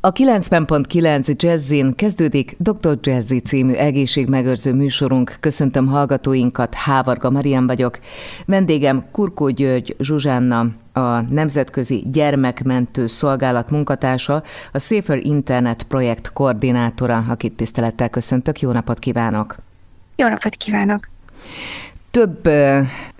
A 90.9 Jazzin kezdődik Dr. Jazzy című egészségmegőrző műsorunk. Köszöntöm hallgatóinkat, Hávarga Marian vagyok. Vendégem Kurkó György Zsuzsánna, a Nemzetközi Gyermekmentő Szolgálat munkatársa, a Safer Internet projekt koordinátora, akit tisztelettel köszöntök. Jó napot kívánok! Jó napot kívánok! Több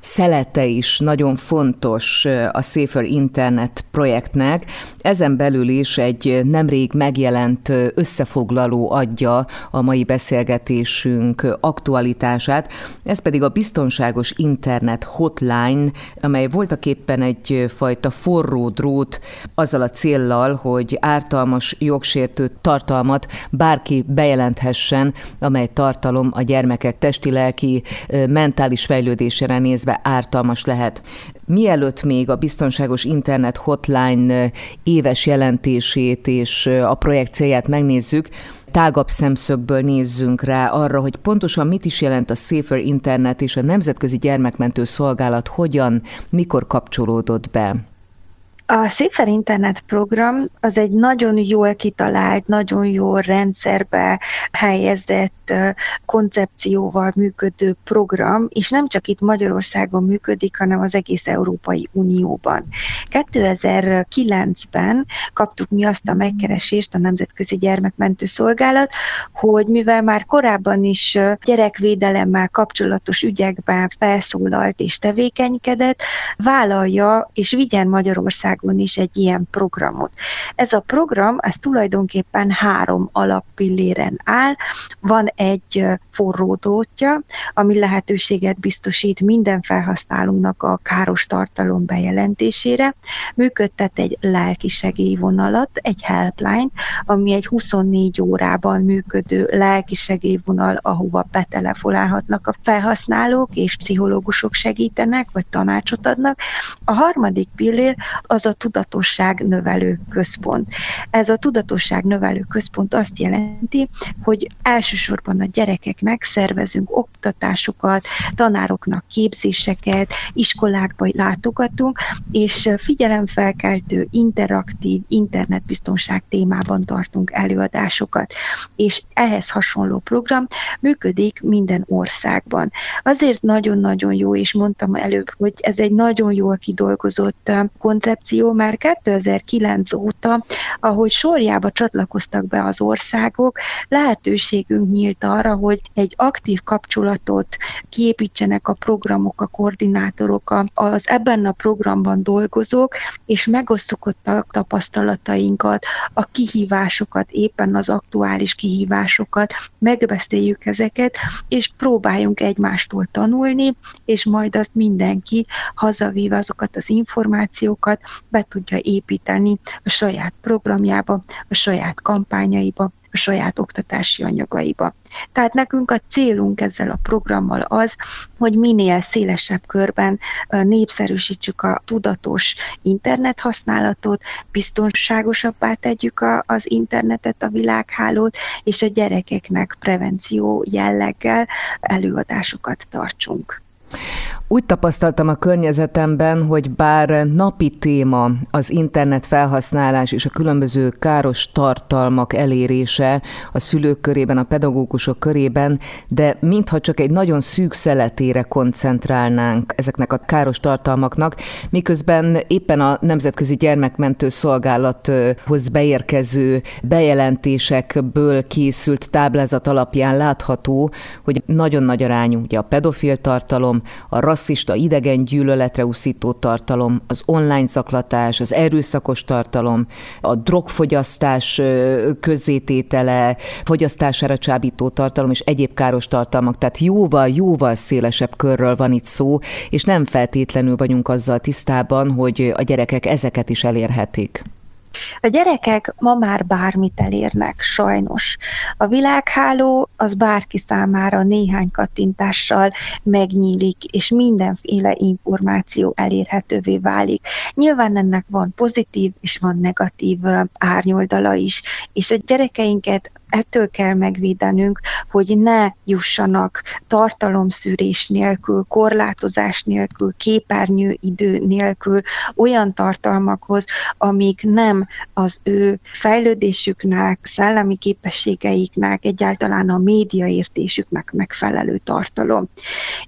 szelete is nagyon fontos a Safer Internet projektnek. Ezen belül is egy nemrég megjelent összefoglaló adja a mai beszélgetésünk aktualitását, ez pedig a Biztonságos Internet Hotline, amely voltak éppen egyfajta forró drót azzal a céllal, hogy ártalmas jogsértő tartalmat bárki bejelenthessen, amely tartalom a gyermekek testi-lelki mentális fejlődésére nézve ártalmas lehet. Mielőtt még a Biztonságos Internet Hotline éves jelentését és a projekt célját megnézzük, tágabb szemszögből nézzünk rá arra, hogy pontosan mit is jelent a Safer Internet és a Nemzetközi Gyermekmentő Szolgálat hogyan, mikor kapcsolódott be. A Safer Internet program az egy nagyon jól kitalált, nagyon jól rendszerbe helyezett koncepcióval működő program, és nem csak itt Magyarországon működik, hanem az egész Európai Unióban. 2009-ben kaptuk mi azt a megkeresést a Nemzetközi Gyermekmentő Szolgálat, hogy mivel már korábban is gyerekvédelemmel kapcsolatos ügyekben felszólalt és tevékenykedett, vállalja és vigyen Magyarországon is egy ilyen programot. Ez a program, ez tulajdonképpen három alappilléren áll. Van egy forró drótja, ami lehetőséget biztosít minden felhasználónak a káros tartalom bejelentésére. Működtet egy lelki segélyvonalat, egy helpline, ami egy 24 órában működő lelki segélyvonal, ahova betelefonálhatnak a felhasználók, és pszichológusok segítenek, vagy tanácsot adnak. A harmadik pillér az a tudatosság növelő központ. Ez a tudatosság növelő központ azt jelenti, hogy elsősorban a gyerekeknek szervezünk oktatásokat, tanároknak képzéseket, iskolákba látogatunk, és figyelemfelkeltő, interaktív internetbiztonság témában tartunk előadásokat. És ehhez hasonló program működik minden országban. Azért nagyon-nagyon jó, és mondtam előbb, hogy ez egy nagyon jól kidolgozott koncepció, már 2009 óta, ahogy sorjába csatlakoztak be az országok, lehetőségünk nyílt arra, hogy egy aktív kapcsolatot kiépítsenek a programok, a koordinátorok, az ebben a programban dolgozók, és megosztjuk a tapasztalatainkat, a kihívásokat, éppen az aktuális kihívásokat, megbeszéljük ezeket, és próbáljunk egymástól tanulni, és majd azt mindenki hazavíve azokat az információkat be tudja építeni a saját programjába, a saját kampányaiba, a saját oktatási anyagaiba. Tehát nekünk a célunk ezzel a programmal az, hogy minél szélesebb körben népszerűsítsük a tudatos internet használatot, biztonságosabbá tegyük a, az internetet, a világhálót, és a gyerekeknek prevenció jelleggel előadásokat tartsunk. Úgy tapasztaltam a környezetemben, hogy bár napi téma az internet felhasználás és a különböző káros tartalmak elérése a szülők körében, a pedagógusok körében, de mintha csak egy nagyon szűk szeletére koncentrálnánk ezeknek a káros tartalmaknak, miközben éppen a Nemzetközi Gyermekmentő Szolgálathoz beérkező bejelentésekből készült táblázat alapján látható, hogy nagyon nagy arányú ugye a pedofil tartalom, a rasszista, idegen gyűlöletre uszító tartalom, az online zaklatás, az erőszakos tartalom, a drogfogyasztás közzététele, fogyasztására csábító tartalom és egyéb káros tartalmak. Tehát jóval, jóval szélesebb körről van itt szó, és nem feltétlenül vagyunk azzal tisztában, hogy a gyerekek ezeket is elérhetik. A gyerekek ma már bármit elérnek, sajnos. A világháló az bárki számára néhány kattintással megnyílik, és mindenféle információ elérhetővé válik. Nyilván ennek van pozitív és van negatív árnyoldala is, és a gyerekeinket ettől kell megvédenünk, hogy ne jussanak tartalomszűrés nélkül, korlátozás nélkül, képernyő idő nélkül olyan tartalmakhoz, amik nem az ő fejlődésüknek, szellemi képességeiknek, egyáltalán a médiaértésüknek megfelelő tartalom.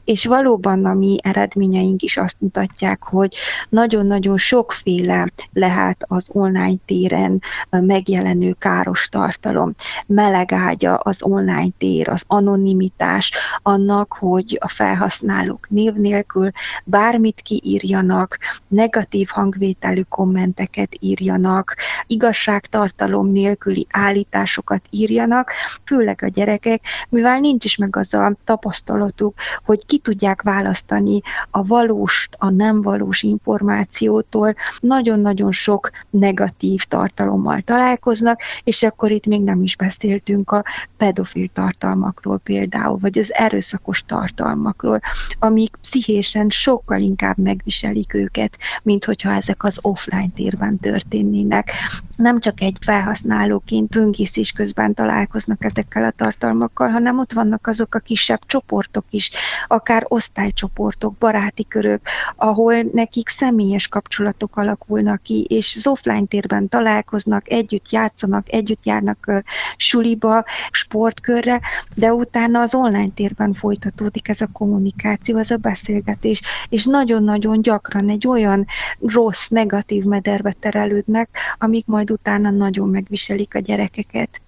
És valóban a mi eredményeink is azt mutatják, hogy nagyon-nagyon sokféle lehet az online téren megjelenő káros tartalom. Melegágya az online tér, az anonimitás annak, hogy a felhasználók név nélkül bármit kiírjanak, negatív hangvételű kommenteket írjanak, igazságtartalom nélküli állításokat írjanak, főleg a gyerekek, mivel nincs is meg az a tapasztalatuk, hogy ki tudják választani a valós, a nem valós információtól, nagyon-nagyon sok negatív tartalommal találkoznak, és akkor itt még nem is beszéltünk a pedofil tartalmakról például, vagy az erőszakos tartalmakról, amik pszichésen sokkal inkább megviselik őket, mint hogyha ezek az offline térben történnének. Nem csak egy felhasználóként böngészés közben találkoznak ezekkel a tartalmakkal, hanem ott vannak azok a kisebb csoportok is, akár osztálycsoportok, baráti körök, ahol nekik személyes kapcsolatok alakulnak ki, és az offline térben találkoznak, együtt játszanak, együtt járnak suliba, sportkörre, de utána az online térben folytatódik ez a kommunikáció, ez a beszélgetés, és nagyon-nagyon gyakran egy olyan rossz, negatív mederbe terelődnek, amik majd utána nagyon megviselik a gyerekeket.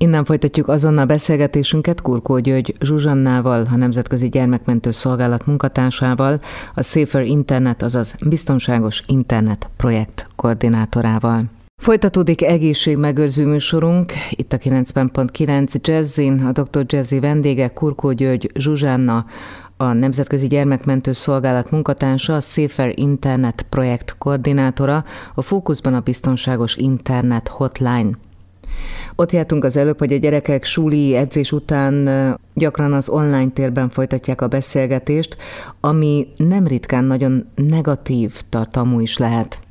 Innen folytatjuk azonnal beszélgetésünket Kurkó György Zsuzsannával, a Nemzetközi Gyermekmentő Szolgálat munkatársával, a Safer Internet, azaz Biztonságos Internet projekt koordinátorával. Folytatódik egészségmegőrző műsorunk, itt a 90.9 Jazzin, a Dr. Jazzy vendége Kurkó György Zsuzsanna, a Nemzetközi Gyermekmentő Szolgálat munkatársa, a Safer Internet projekt koordinátora, a fókuszban a biztonságos internet hotline. Ott jártunk az előbb, hogy a gyerekek súli edzés után gyakran az online térben folytatják a beszélgetést, ami nem ritkán nagyon negatív tartalmú is lehet.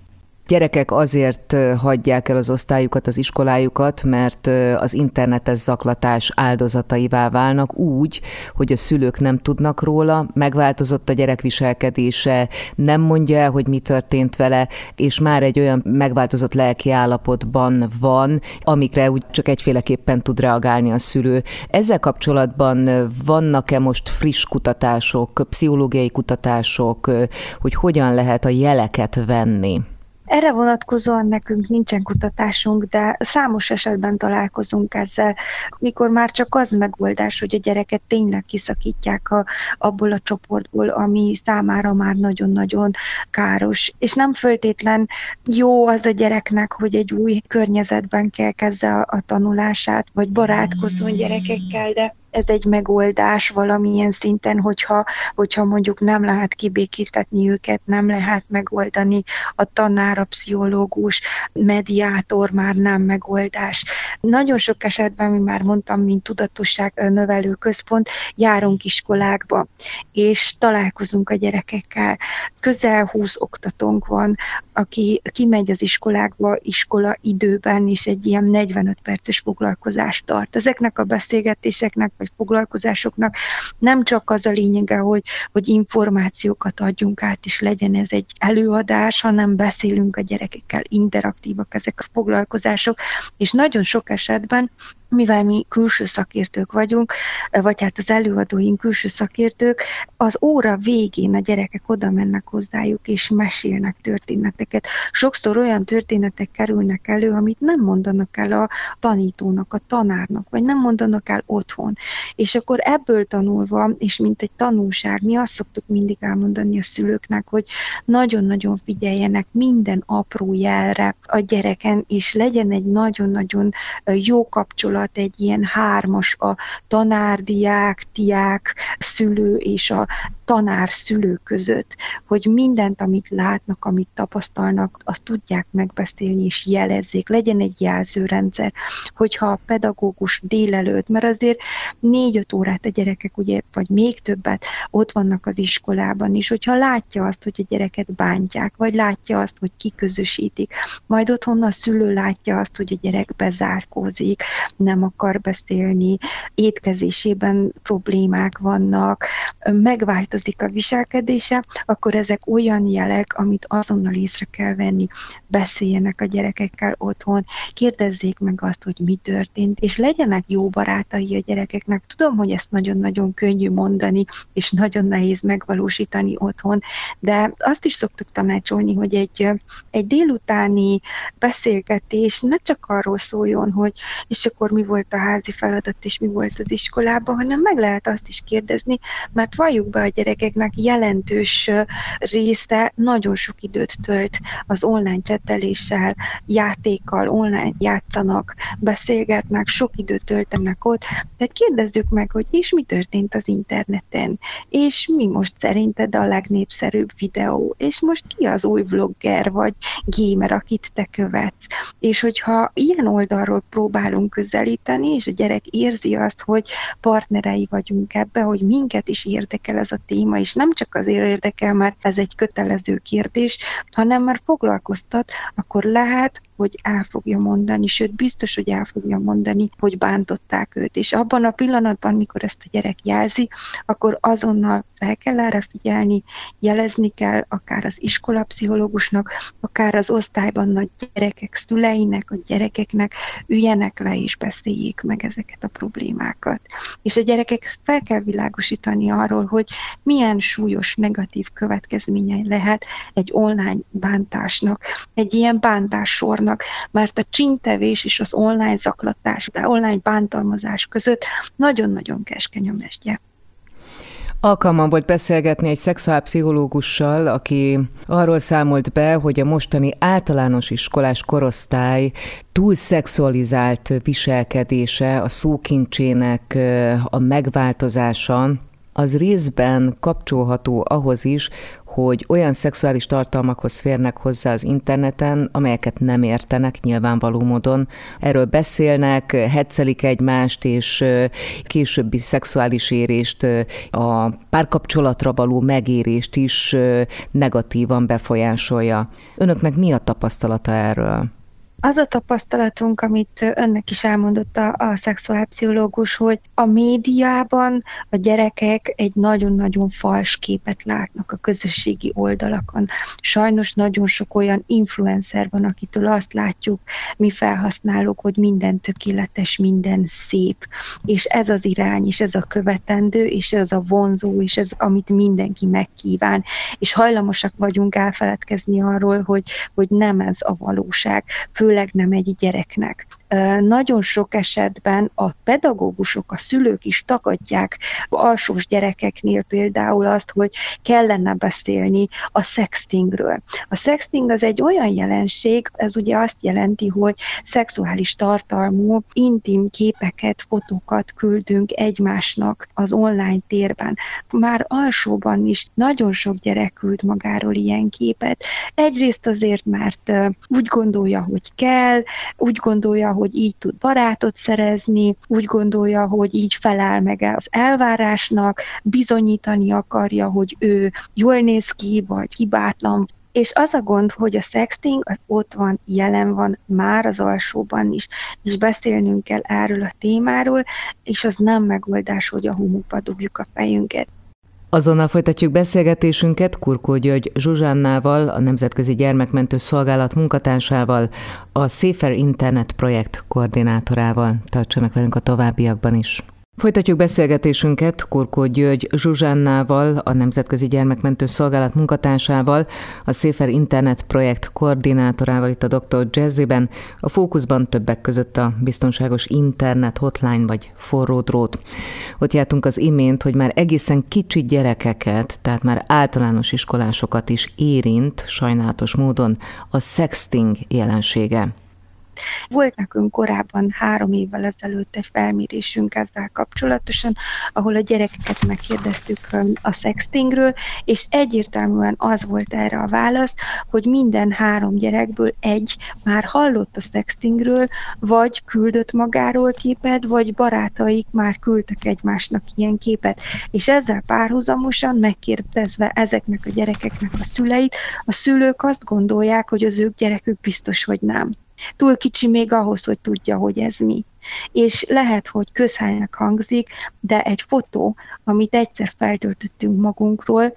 Gyerekek azért hagyják el az osztályukat, az iskolájukat, mert az internetes zaklatás áldozataivá válnak úgy, hogy a szülők nem tudnak róla, megváltozott a gyerek viselkedése, nem mondja el, hogy mi történt vele, és már egy olyan megváltozott lelki állapotban van, amikre úgy csak egyféleképpen tud reagálni a szülő. Ezzel kapcsolatban vannak-e most friss kutatások, pszichológiai kutatások, hogy hogyan lehet a jeleket venni? Erre vonatkozóan nekünk nincsen kutatásunk, de számos esetben találkozunk ezzel, mikor már csak az megoldás, hogy a gyereket tényleg kiszakítják a, abból a csoportból, ami számára már nagyon-nagyon káros. És nem föltétlen jó az a gyereknek, hogy egy új környezetben kell kezdze a, a tanulását, vagy barátkozzon gyerekekkel, de ez egy megoldás valamilyen szinten, hogyha, hogyha mondjuk nem lehet kibékítetni őket, nem lehet megoldani a tanár, a pszichológus, mediátor már nem megoldás. Nagyon sok esetben, mi már mondtam, mint tudatosság növelő központ, járunk iskolákba, és találkozunk a gyerekekkel. Közel 20 oktatónk van, aki kimegy az iskolákba iskola időben, és egy ilyen 45 perces foglalkozást tart. Ezeknek a beszélgetéseknek, vagy foglalkozásoknak nem csak az a lényege, hogy, hogy információkat adjunk át, és legyen ez egy előadás, hanem beszélünk a gyerekekkel, interaktívak ezek a foglalkozások, és nagyon sok esetben mivel mi külső szakértők vagyunk, vagy hát az előadóink külső szakértők, az óra végén a gyerekek oda mennek hozzájuk, és mesélnek történeteket. Sokszor olyan történetek kerülnek elő, amit nem mondanak el a tanítónak, a tanárnak, vagy nem mondanak el otthon. És akkor ebből tanulva, és mint egy tanulság, mi azt szoktuk mindig elmondani a szülőknek, hogy nagyon-nagyon figyeljenek minden apró jelre a gyereken, és legyen egy nagyon-nagyon jó kapcsolat kapcsolat egy ilyen hármas a tanár, diák, tiák, szülő és a tanár-szülő között, hogy mindent, amit látnak, amit tapasztalnak, azt tudják megbeszélni és jelezzék, legyen egy jelzőrendszer, hogyha a pedagógus délelőtt, mert azért négy-öt órát a gyerekek, ugye, vagy még többet ott vannak az iskolában is, hogyha látja azt, hogy a gyereket bántják, vagy látja azt, hogy kiközösítik, majd otthon a szülő látja azt, hogy a gyerek bezárkózik, nem akar beszélni, étkezésében problémák vannak, megváltozik a viselkedése, akkor ezek olyan jelek, amit azonnal észre kell venni, beszéljenek a gyerekekkel otthon, kérdezzék meg azt, hogy mi történt, és legyenek jó barátai a gyerekeknek. Tudom, hogy ezt nagyon-nagyon könnyű mondani, és nagyon nehéz megvalósítani otthon, de azt is szoktuk tanácsolni, hogy egy, egy délutáni beszélgetés ne csak arról szóljon, hogy és akkor mi volt a házi feladat, és mi volt az iskolában, hanem meg lehet azt is kérdezni, mert valljuk be a gyerekeknek jelentős része nagyon sok időt tölt az online cseteléssel, játékkal, online játszanak, beszélgetnek, sok időt töltenek ott, tehát kérdezzük meg, hogy és mi történt az interneten, és mi most szerinted a legnépszerűbb videó, és most ki az új vlogger vagy gamer, akit te követsz. És hogyha ilyen oldalról próbálunk közelíteni, és a gyerek érzi azt, hogy partnerei vagyunk ebbe, hogy minket is érdekel ez a téma, és nem csak azért érdekel, mert ez egy kötelező kérdés, hanem már foglalkoztat, akkor lehet, hogy el fogja mondani, sőt biztos, hogy el fogja mondani, hogy bántották őt. És abban a pillanatban, mikor ezt a gyerek jelzi, akkor azonnal fel kell erre figyelni, jelezni kell akár az iskolapszichológusnak, akár az osztályban nagy gyerekek szüleinek, a gyerekeknek, üljenek le és beszéljék meg ezeket a problémákat. És a gyerekek fel kell világosítani arról, hogy milyen súlyos negatív következményei lehet egy online bántásnak, egy ilyen bántássornak, vannak, mert a csintevés és az online zaklatás, de online bántalmazás között nagyon-nagyon keskeny a mesdje. Alkalmam volt beszélgetni egy szexuálpszichológussal, aki arról számolt be, hogy a mostani általános iskolás korosztály túl szexualizált viselkedése, a szókincsének a megváltozása, az részben kapcsolható ahhoz is, hogy olyan szexuális tartalmakhoz férnek hozzá az interneten, amelyeket nem értenek nyilvánvaló módon. Erről beszélnek, hetszelik egymást, és későbbi szexuális érést, a párkapcsolatra való megérést is negatívan befolyásolja. Önöknek mi a tapasztalata erről? Az a tapasztalatunk, amit önnek is elmondott a, a szexuálpszichológus, hogy a médiában a gyerekek egy nagyon-nagyon fals képet látnak a közösségi oldalakon. Sajnos nagyon sok olyan influencer van, akitől azt látjuk, mi felhasználók, hogy minden tökéletes, minden szép. És ez az irány, és ez a követendő, és ez a vonzó, és ez, amit mindenki megkíván. És hajlamosak vagyunk elfeledkezni arról, hogy, hogy nem ez a valóság. Fő főleg nem egy gyereknek nagyon sok esetben a pedagógusok, a szülők is tagadják alsós gyerekeknél például azt, hogy kellene beszélni a sextingről. A sexting az egy olyan jelenség, ez ugye azt jelenti, hogy szexuális tartalmú, intim képeket, fotókat küldünk egymásnak az online térben. Már alsóban is nagyon sok gyerek küld magáról ilyen képet. Egyrészt azért, mert úgy gondolja, hogy kell, úgy gondolja, hogy így tud barátot szerezni, úgy gondolja, hogy így felel meg az elvárásnak, bizonyítani akarja, hogy ő jól néz ki, vagy hibátlan, és az a gond, hogy a sexting az ott van, jelen van már az alsóban is, és beszélnünk kell erről a témáról, és az nem megoldás, hogy a homokba dugjuk a fejünket. Azonnal folytatjuk beszélgetésünket Kurkó György Zsuzsánnával, a Nemzetközi Gyermekmentő Szolgálat munkatársával, a Safer Internet projekt koordinátorával. Tartsanak velünk a továbbiakban is. Folytatjuk beszélgetésünket Kurkó György Zsuzsánnával, a Nemzetközi Gyermekmentő Szolgálat munkatársával, a Széfer Internet projekt koordinátorával itt a Dr. Jazziben. A fókuszban többek között a biztonságos internet hotline vagy forró drót. Ott jártunk az imént, hogy már egészen kicsi gyerekeket, tehát már általános iskolásokat is érint sajnálatos módon a sexting jelensége. Volt nekünk korábban három évvel ezelőtt egy felmérésünk ezzel kapcsolatosan, ahol a gyerekeket megkérdeztük a sextingről, és egyértelműen az volt erre a válasz, hogy minden három gyerekből egy már hallott a sextingről, vagy küldött magáról képet, vagy barátaik már küldtek egymásnak ilyen képet. És ezzel párhuzamosan megkérdezve ezeknek a gyerekeknek a szüleit, a szülők azt gondolják, hogy az ők gyerekük biztos, hogy nem. Túl kicsi még ahhoz, hogy tudja, hogy ez mi. És lehet, hogy közhelynek hangzik, de egy fotó, amit egyszer feltöltöttünk magunkról,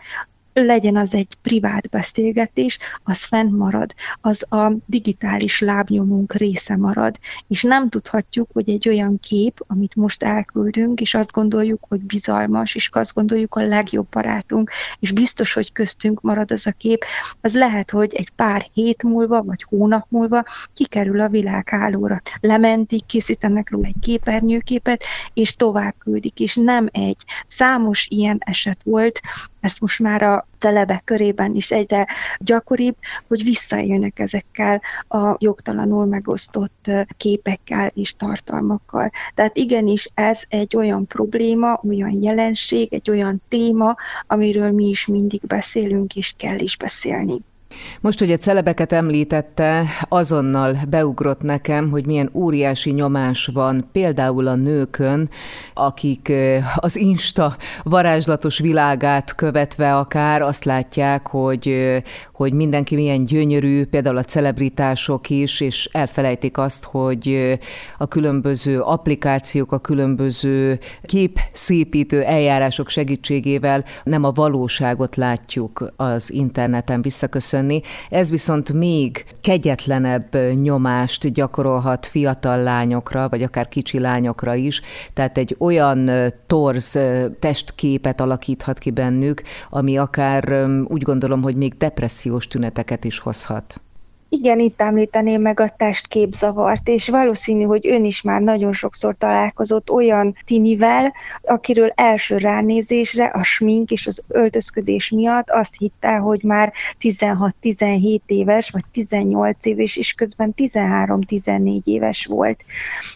legyen az egy privát beszélgetés, az fent marad, az a digitális lábnyomunk része marad, és nem tudhatjuk, hogy egy olyan kép, amit most elküldünk, és azt gondoljuk, hogy bizalmas, és azt gondoljuk a legjobb barátunk, és biztos, hogy köztünk marad az a kép, az lehet, hogy egy pár hét múlva, vagy hónap múlva kikerül a világhálóra. Lementik, készítenek róla egy képernyőképet, és tovább küldik, és nem egy. Számos ilyen eset volt, ezt most már a celebek körében is egyre gyakoribb, hogy visszaélnek ezekkel a jogtalanul megosztott képekkel és tartalmakkal. Tehát igenis ez egy olyan probléma, olyan jelenség, egy olyan téma, amiről mi is mindig beszélünk, és kell is beszélni. Most, hogy a celebeket említette, azonnal beugrott nekem, hogy milyen óriási nyomás van például a nőkön, akik az Insta varázslatos világát követve akár azt látják, hogy, hogy mindenki milyen gyönyörű, például a celebritások is, és elfelejtik azt, hogy a különböző applikációk, a különböző képszépítő eljárások segítségével nem a valóságot látjuk az interneten. Visszaköszönni, köszönni. Ez viszont még kegyetlenebb nyomást gyakorolhat fiatal lányokra, vagy akár kicsi lányokra is. Tehát egy olyan torz testképet alakíthat ki bennük, ami akár úgy gondolom, hogy még depressziós tüneteket is hozhat. Igen, itt említeném meg a testképzavart, és valószínű, hogy ön is már nagyon sokszor találkozott olyan tinivel, akiről első ránézésre a smink és az öltözködés miatt azt hitte, hogy már 16-17 éves, vagy 18 éves, és közben 13-14 éves volt.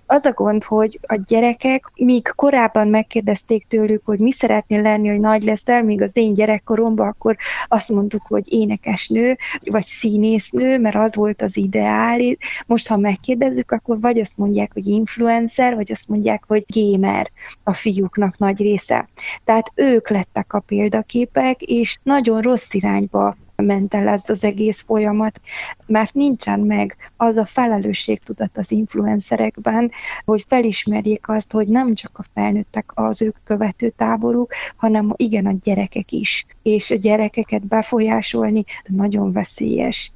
Az a gond, hogy a gyerekek, míg korábban megkérdezték tőlük, hogy mi szeretnél lenni, hogy nagy leszel, míg az én gyerekkoromban, akkor azt mondtuk, hogy énekesnő, vagy színésznő, mert az volt az ideál. Most, ha megkérdezzük, akkor vagy azt mondják, hogy influencer, vagy azt mondják, hogy gamer a fiúknak nagy része. Tehát ők lettek a példaképek, és nagyon rossz irányba ment el ez az egész folyamat, mert nincsen meg az a felelősségtudat az influencerekben, hogy felismerjék azt, hogy nem csak a felnőttek az ők követő táboruk, hanem igen a gyerekek is. És a gyerekeket befolyásolni nagyon veszélyes.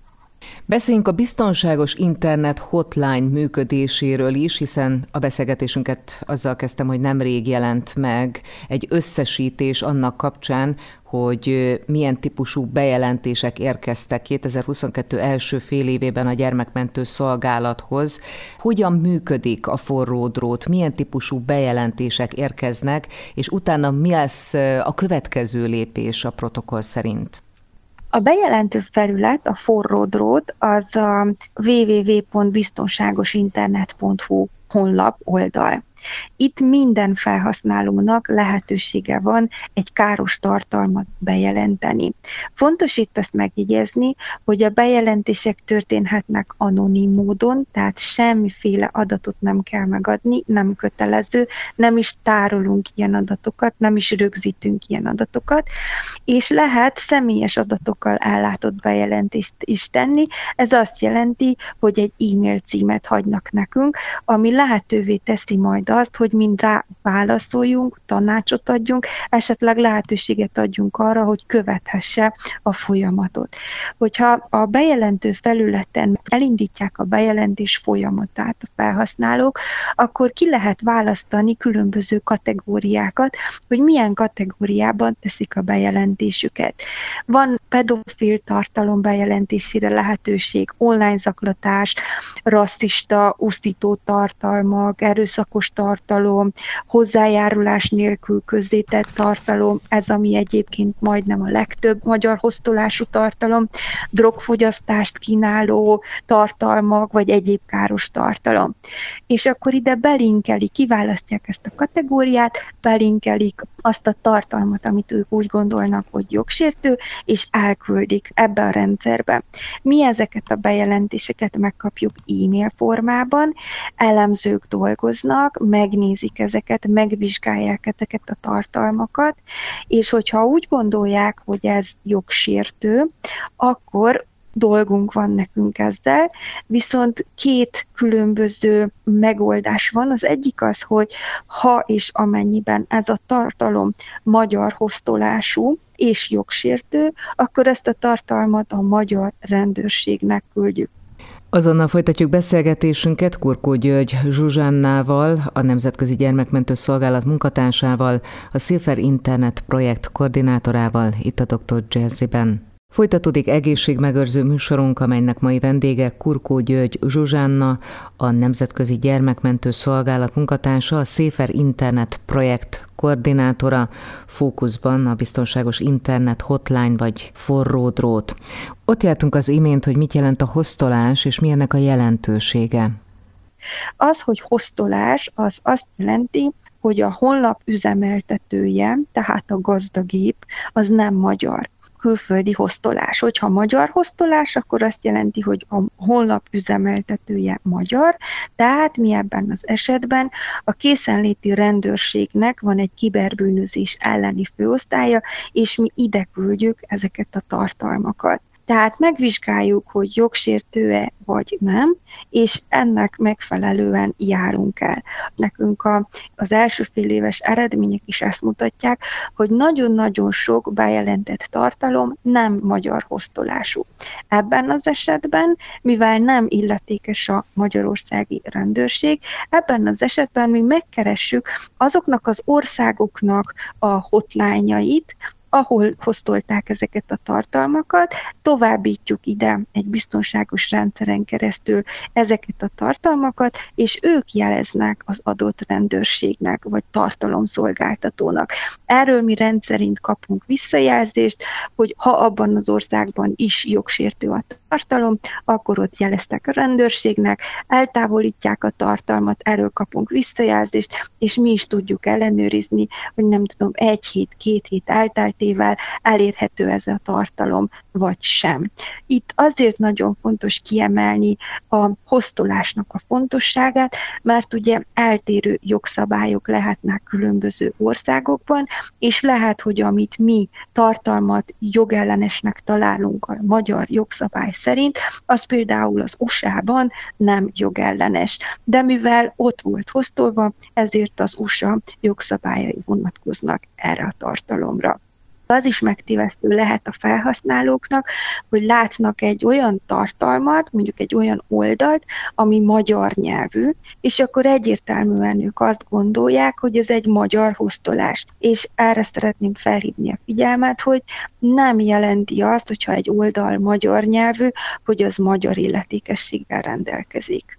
Beszéljünk a biztonságos internet hotline működéséről is, hiszen a beszélgetésünket azzal kezdtem, hogy nemrég jelent meg egy összesítés annak kapcsán, hogy milyen típusú bejelentések érkeztek 2022 első fél évében a gyermekmentő szolgálathoz. Hogyan működik a forró drót, milyen típusú bejelentések érkeznek, és utána mi lesz a következő lépés a protokoll szerint? A bejelentő felület, a forró drót, az a www.biztonságosinternet.hu honlap oldal. Itt minden felhasználónak lehetősége van egy káros tartalmat bejelenteni. Fontos itt azt megjegyezni, hogy a bejelentések történhetnek anonim módon, tehát semmiféle adatot nem kell megadni, nem kötelező, nem is tárolunk ilyen adatokat, nem is rögzítünk ilyen adatokat, és lehet személyes adatokkal ellátott bejelentést is tenni. Ez azt jelenti, hogy egy e-mail címet hagynak nekünk, ami lehetővé teszi majd azt, hogy mind rá válaszoljunk, tanácsot adjunk, esetleg lehetőséget adjunk arra, hogy követhesse a folyamatot. Hogyha a bejelentő felületen elindítják a bejelentés folyamatát a felhasználók, akkor ki lehet választani különböző kategóriákat, hogy milyen kategóriában teszik a bejelentésüket. Van pedofil tartalom bejelentésére lehetőség, online zaklatás, rasszista, usztító tartalmak, erőszakos tartalom, hozzájárulás nélkül közzétett tartalom, ez ami egyébként majdnem a legtöbb magyar hoztolású tartalom, drogfogyasztást kínáló tartalmak, vagy egyéb káros tartalom. És akkor ide belinkelik, kiválasztják ezt a kategóriát, belinkelik azt a tartalmat, amit ők úgy gondolnak, hogy jogsértő, és elküldik ebbe a rendszerbe. Mi ezeket a bejelentéseket megkapjuk e-mail formában, elemzők dolgoznak, megnézik ezeket, megvizsgálják ezeket a tartalmakat, és hogyha úgy gondolják, hogy ez jogsértő, akkor dolgunk van nekünk ezzel, viszont két különböző megoldás van. Az egyik az, hogy ha és amennyiben ez a tartalom magyar hoztolású, és jogsértő, akkor ezt a tartalmat a magyar rendőrségnek küldjük. Azonnal folytatjuk beszélgetésünket Kurkó György Zsuzsannával, a Nemzetközi Gyermekmentő Szolgálat munkatársával, a Szilfer Internet projekt koordinátorával itt a Dr. Jazzy-ben. Folytatódik egészségmegőrző műsorunk, amelynek mai vendége Kurkó György Zsuzsánna, a Nemzetközi Gyermekmentő Szolgálat munkatársa, a Széfer Internet projekt koordinátora, fókuszban a biztonságos internet hotline vagy forró drót. Ott jártunk az imént, hogy mit jelent a hoztolás, és mi ennek a jelentősége. Az, hogy hoztolás, az azt jelenti, hogy a honlap üzemeltetője, tehát a gazdagép, az nem magyar külföldi hoztolás. Hogyha magyar hoztolás, akkor azt jelenti, hogy a honlap üzemeltetője magyar, tehát mi ebben az esetben a készenléti rendőrségnek van egy kiberbűnözés elleni főosztálya, és mi ide küldjük ezeket a tartalmakat. Tehát megvizsgáljuk, hogy jogsértő-e vagy nem, és ennek megfelelően járunk el. Nekünk a, az első fél éves eredmények is ezt mutatják, hogy nagyon-nagyon sok bejelentett tartalom nem magyar hoztolású. Ebben az esetben, mivel nem illetékes a magyarországi rendőrség, ebben az esetben mi megkeressük azoknak az országoknak a hotline-jait, ahol hoztolták ezeket a tartalmakat, továbbítjuk ide egy biztonságos rendszeren keresztül ezeket a tartalmakat, és ők jeleznek az adott rendőrségnek, vagy tartalomszolgáltatónak. Erről mi rendszerint kapunk visszajelzést, hogy ha abban az országban is jogsértő a tartalom, akkor ott jeleztek a rendőrségnek, eltávolítják a tartalmat, erről kapunk visszajelzést, és mi is tudjuk ellenőrizni, hogy nem tudom, egy hét, két hét elteltével elérhető ez a tartalom, vagy sem. Itt azért nagyon fontos kiemelni a hoztolásnak a fontosságát, mert ugye eltérő jogszabályok lehetnek különböző országokban, és lehet, hogy amit mi tartalmat jogellenesnek találunk a magyar jogszabály szerint, az például az USA-ban nem jogellenes. De mivel ott volt hoztolva, ezért az USA jogszabályai vonatkoznak erre a tartalomra az is megtévesztő lehet a felhasználóknak, hogy látnak egy olyan tartalmat, mondjuk egy olyan oldalt, ami magyar nyelvű, és akkor egyértelműen ők azt gondolják, hogy ez egy magyar hoztolás. És erre szeretném felhívni a figyelmet, hogy nem jelenti azt, hogyha egy oldal magyar nyelvű, hogy az magyar illetékességgel rendelkezik.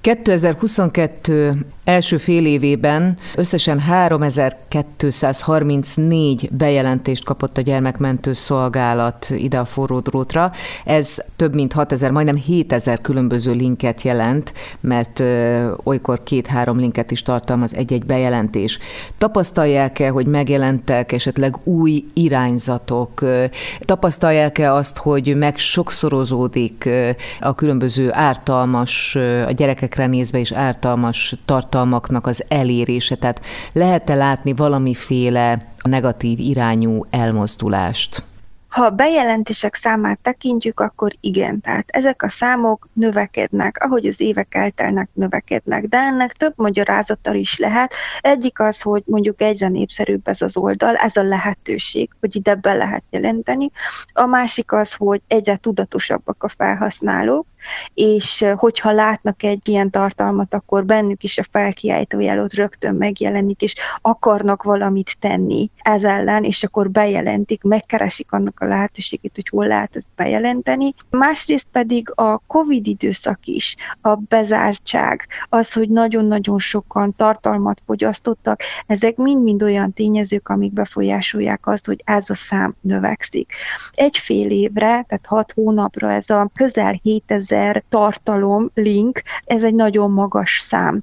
2022 első fél évében összesen 3234 bejelentést kapott a gyermekmentő szolgálat ide a forró drótra. Ez több mint 6000, majdnem 7000 különböző linket jelent, mert olykor két-három linket is tartalmaz egy-egy bejelentés. Tapasztalják-e, hogy megjelentek esetleg új irányzatok? Tapasztalják-e azt, hogy meg sokszorozódik a különböző ártalmas, a gyerekek gyerekekre nézve is ártalmas tartalmaknak az elérése. Tehát lehet-e látni valamiféle negatív irányú elmozdulást? Ha a bejelentések számát tekintjük, akkor igen, tehát ezek a számok növekednek, ahogy az évek eltelnek, növekednek, de ennek több magyarázata is lehet. Egyik az, hogy mondjuk egyre népszerűbb ez az oldal, ez a lehetőség, hogy ide be lehet jelenteni. A másik az, hogy egyre tudatosabbak a felhasználók, és hogyha látnak egy ilyen tartalmat, akkor bennük is a felkiáltó ott rögtön megjelenik, és akarnak valamit tenni ez ellen, és akkor bejelentik, megkeresik annak a lehetőségét, hogy hol lehet ezt bejelenteni. Másrészt pedig a COVID időszak is, a bezártság, az, hogy nagyon-nagyon sokan tartalmat fogyasztottak, ezek mind-mind olyan tényezők, amik befolyásolják azt, hogy ez a szám növekszik. Egy fél évre, tehát hat hónapra ez a közel 7000 tartalom, link, ez egy nagyon magas szám.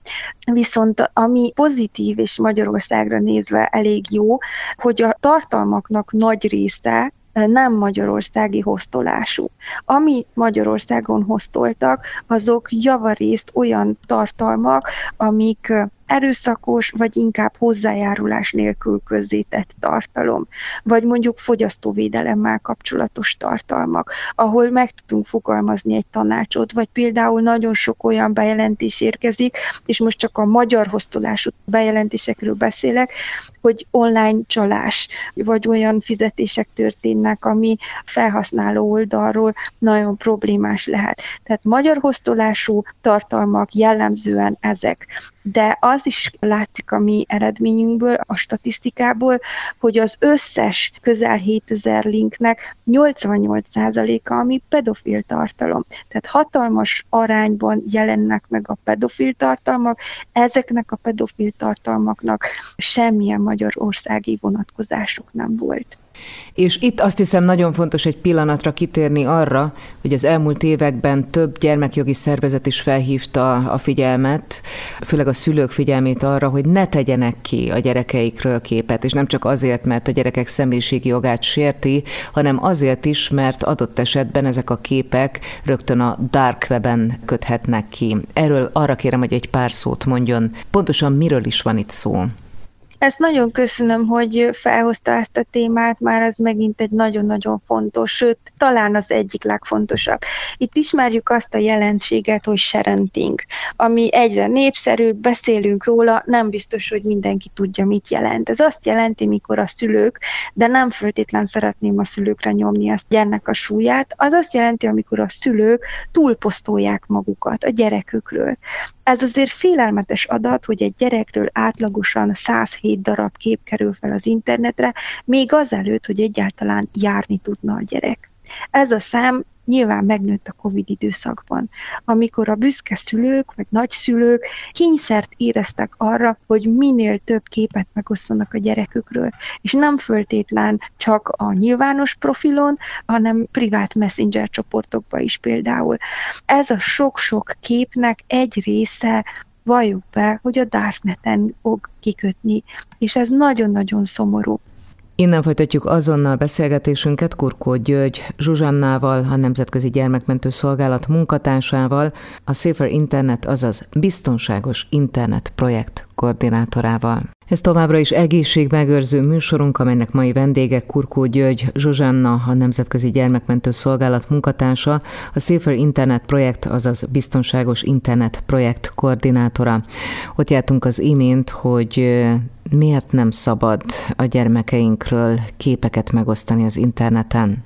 Viszont ami pozitív és Magyarországra nézve elég jó, hogy a tartalmaknak nagy része nem magyarországi hoztolású. Ami Magyarországon hoztoltak, azok javarészt olyan tartalmak, amik erőszakos, vagy inkább hozzájárulás nélkül közzétett tartalom, vagy mondjuk fogyasztóvédelemmel kapcsolatos tartalmak, ahol meg tudunk fogalmazni egy tanácsot, vagy például nagyon sok olyan bejelentés érkezik, és most csak a magyar hoztolású bejelentésekről beszélek, hogy online csalás, vagy olyan fizetések történnek, ami felhasználó oldalról nagyon problémás lehet. Tehát magyar hoztolású tartalmak jellemzően ezek de az is látszik a mi eredményünkből, a statisztikából, hogy az összes közel 7000 linknek 88%-a, ami pedofil tartalom. Tehát hatalmas arányban jelennek meg a pedofil tartalmak, ezeknek a pedofil tartalmaknak semmilyen magyarországi vonatkozásuk nem volt. És itt azt hiszem nagyon fontos egy pillanatra kitérni arra, hogy az elmúlt években több gyermekjogi szervezet is felhívta a figyelmet, főleg a szülők figyelmét arra, hogy ne tegyenek ki a gyerekeikről képet, és nem csak azért, mert a gyerekek személyiségi jogát sérti, hanem azért is, mert adott esetben ezek a képek rögtön a dark weben köthetnek ki. Erről arra kérem, hogy egy pár szót mondjon. Pontosan miről is van itt szó? Ezt nagyon köszönöm, hogy felhozta ezt a témát, már ez megint egy nagyon-nagyon fontos, sőt, talán az egyik legfontosabb. Itt ismerjük azt a jelenséget, hogy sharenting, ami egyre népszerűbb, beszélünk róla, nem biztos, hogy mindenki tudja, mit jelent. Ez azt jelenti, mikor a szülők, de nem föltétlen szeretném a szülőkre nyomni ezt gyernek a súlyát, az azt jelenti, amikor a szülők túlposztolják magukat a gyerekükről. Ez azért félelmetes adat, hogy egy gyerekről átlagosan 107 darab kép kerül fel az internetre, még azelőtt, hogy egyáltalán járni tudna a gyerek. Ez a szám nyilván megnőtt a COVID időszakban, amikor a büszke szülők vagy nagyszülők kényszert éreztek arra, hogy minél több képet megosztanak a gyerekükről, és nem föltétlen csak a nyilvános profilon, hanem privát messenger csoportokba is például. Ez a sok-sok képnek egy része valljuk be, hogy a Darkneten fog kikötni, és ez nagyon-nagyon szomorú. Innen folytatjuk azonnal beszélgetésünket Kurkó György Zsuzsannával, a Nemzetközi Gyermekmentő Szolgálat munkatársával, a Safer Internet, azaz Biztonságos Internet projekt koordinátorával. Ez továbbra is egészségmegőrző műsorunk, amelynek mai vendége Kurkó György Zsuzsanna, a Nemzetközi Gyermekmentő Szolgálat munkatársa, a Safer Internet projekt, azaz Biztonságos Internet projekt koordinátora. Ott jártunk az imént, hogy miért nem szabad a gyermekeinkről képeket megosztani az interneten?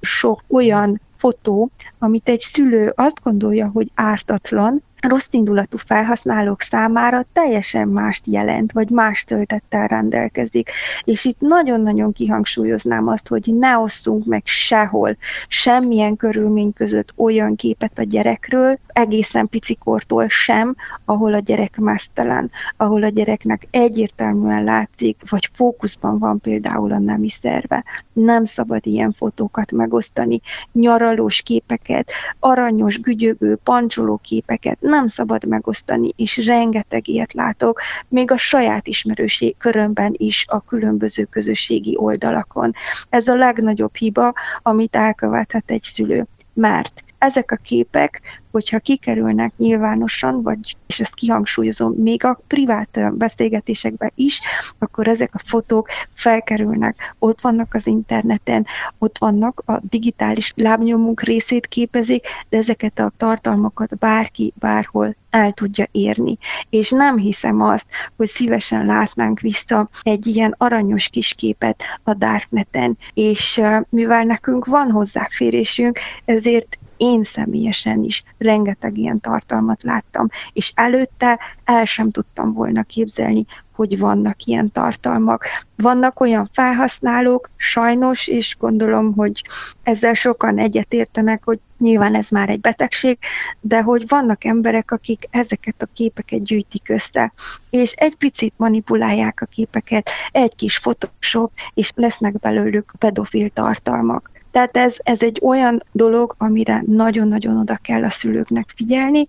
Sok olyan fotó, amit egy szülő azt gondolja, hogy ártatlan, rossz indulatú felhasználók számára teljesen mást jelent, vagy más töltettel rendelkezik. És itt nagyon-nagyon kihangsúlyoznám azt, hogy ne osszunk meg sehol, semmilyen körülmény között olyan képet a gyerekről, egészen picikortól sem, ahol a gyerek mesztelen, ahol a gyereknek egyértelműen látszik, vagy fókuszban van például a nemi szerve. Nem szabad ilyen fotókat megosztani, nyaralós képeket, aranyos, gügyögő, pancsoló képeket, nem szabad megosztani, és rengeteg ilyet látok, még a saját ismerőség körömben is a különböző közösségi oldalakon. Ez a legnagyobb hiba, amit elkövethet egy szülő. Mert ezek a képek hogyha kikerülnek nyilvánosan, vagy, és ezt kihangsúlyozom, még a privát beszélgetésekben is, akkor ezek a fotók felkerülnek, ott vannak az interneten, ott vannak, a digitális lábnyomunk részét képezik, de ezeket a tartalmakat bárki, bárhol el tudja érni. És nem hiszem azt, hogy szívesen látnánk vissza egy ilyen aranyos kis képet a Darkneten, és mivel nekünk van hozzáférésünk, ezért én személyesen is rengeteg ilyen tartalmat láttam, és előtte el sem tudtam volna képzelni, hogy vannak ilyen tartalmak. Vannak olyan felhasználók, sajnos, és gondolom, hogy ezzel sokan egyetértenek, hogy nyilván ez már egy betegség, de hogy vannak emberek, akik ezeket a képeket gyűjtik össze, és egy picit manipulálják a képeket, egy kis Photoshop, és lesznek belőlük pedofil tartalmak. Tehát ez, ez egy olyan dolog, amire nagyon-nagyon oda kell a szülőknek figyelni.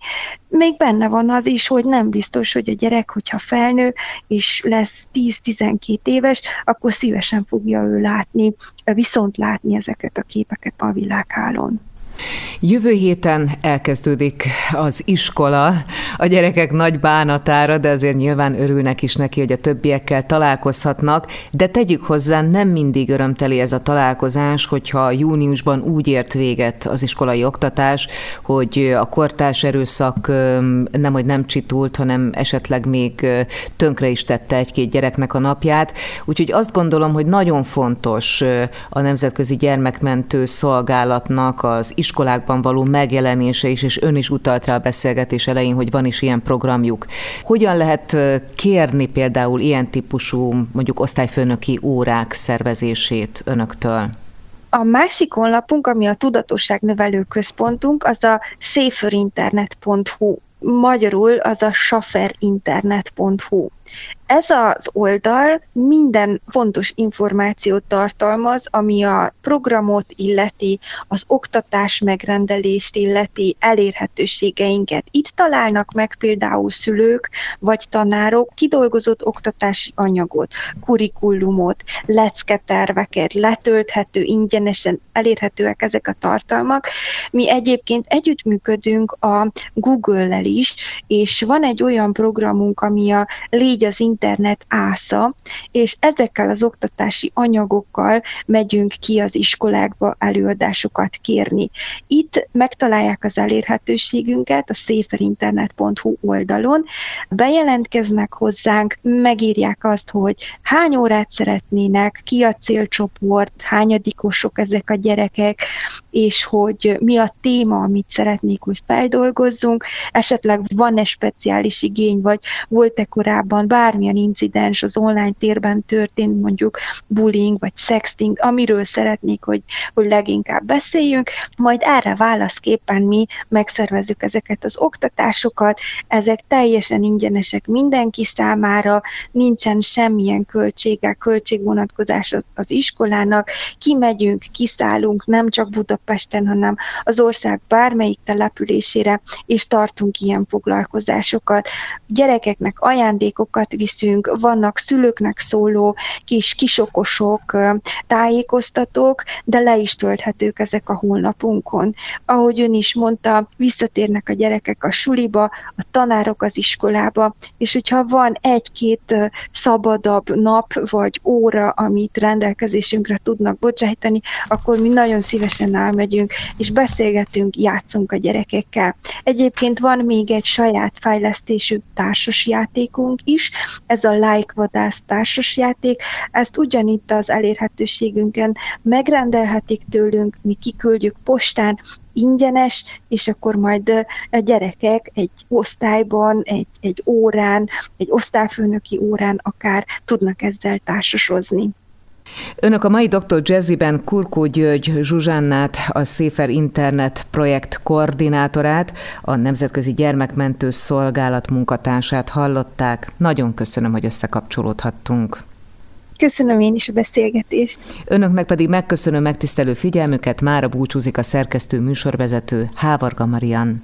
Még benne van az is, hogy nem biztos, hogy a gyerek, hogyha felnő és lesz 10-12 éves, akkor szívesen fogja ő látni, viszont látni ezeket a képeket a világhálón. Jövő héten elkezdődik az iskola a gyerekek nagy bánatára, de azért nyilván örülnek is neki, hogy a többiekkel találkozhatnak, de tegyük hozzá, nem mindig örömteli ez a találkozás, hogyha júniusban úgy ért véget az iskolai oktatás, hogy a kortás erőszak nem, hogy nem csitult, hanem esetleg még tönkre is tette egy-két gyereknek a napját. Úgyhogy azt gondolom, hogy nagyon fontos a Nemzetközi Gyermekmentő Szolgálatnak az iskolákban való megjelenése is, és ön is utalt rá a beszélgetés elején, hogy van is ilyen programjuk. Hogyan lehet kérni például ilyen típusú, mondjuk osztályfőnöki órák szervezését önöktől? A másik honlapunk, ami a tudatosságnövelő központunk, az a saferinternet.hu. Magyarul az a saferinternet.hu. Ez az oldal minden fontos információt tartalmaz, ami a programot illeti, az oktatás megrendelést illeti, elérhetőségeinket. Itt találnak meg például szülők vagy tanárok kidolgozott oktatási anyagot, kurikulumot, lecketerveket, letölthető, ingyenesen elérhetőek ezek a tartalmak. Mi egyébként együttműködünk a Google-lel is, és van egy olyan programunk, ami a Légy az internet ásza, és ezekkel az oktatási anyagokkal megyünk ki az iskolákba előadásokat kérni. Itt megtalálják az elérhetőségünket a széferinternet.hu oldalon, bejelentkeznek hozzánk, megírják azt, hogy hány órát szeretnének, ki a célcsoport, hányadikosok ezek a gyerekek, és hogy mi a téma, amit szeretnék, hogy feldolgozzunk, esetleg van-e speciális igény, vagy volt-e korábban bármilyen incidens az online térben történt, mondjuk bullying vagy sexting, amiről szeretnék, hogy, hogy leginkább beszéljünk, majd erre válaszképpen mi megszervezzük ezeket az oktatásokat, ezek teljesen ingyenesek mindenki számára, nincsen semmilyen költsége, költségvonatkozás az, az iskolának, kimegyünk, kiszállunk, nem csak Budapesten, hanem az ország bármelyik településére, és tartunk ilyen foglalkozásokat. Gyerekeknek ajándékokat viszünk, vannak szülőknek szóló kis kisokosok, tájékoztatók, de le is tölthetők ezek a honlapunkon. Ahogy ön is mondta, visszatérnek a gyerekek a suliba, a tanárok az iskolába, és hogyha van egy-két szabadabb nap vagy óra, amit rendelkezésünkre tudnak bocsájtani, akkor mi nagyon szívesen elmegyünk, és beszélgetünk, játszunk a gyerekekkel. Egyébként van még egy saját fejlesztésű társasjátékunk is, ez a Like Vadász társasjáték, ezt ugyanitt az elérhetőségünken megrendelhetik tőlünk, mi kiküldjük postán, ingyenes, és akkor majd a gyerekek egy osztályban, egy, egy órán, egy osztályfőnöki órán akár tudnak ezzel társasozni. Önök a mai Dr. Jazzyben Kurkó György Zsuzsannát, a Széfer Internet projekt koordinátorát, a Nemzetközi Gyermekmentő Szolgálat munkatársát hallották. Nagyon köszönöm, hogy összekapcsolódhattunk. Köszönöm én is a beszélgetést. Önöknek pedig megköszönöm megtisztelő figyelmüket, mára búcsúzik a szerkesztő műsorvezető Hávarga Marian.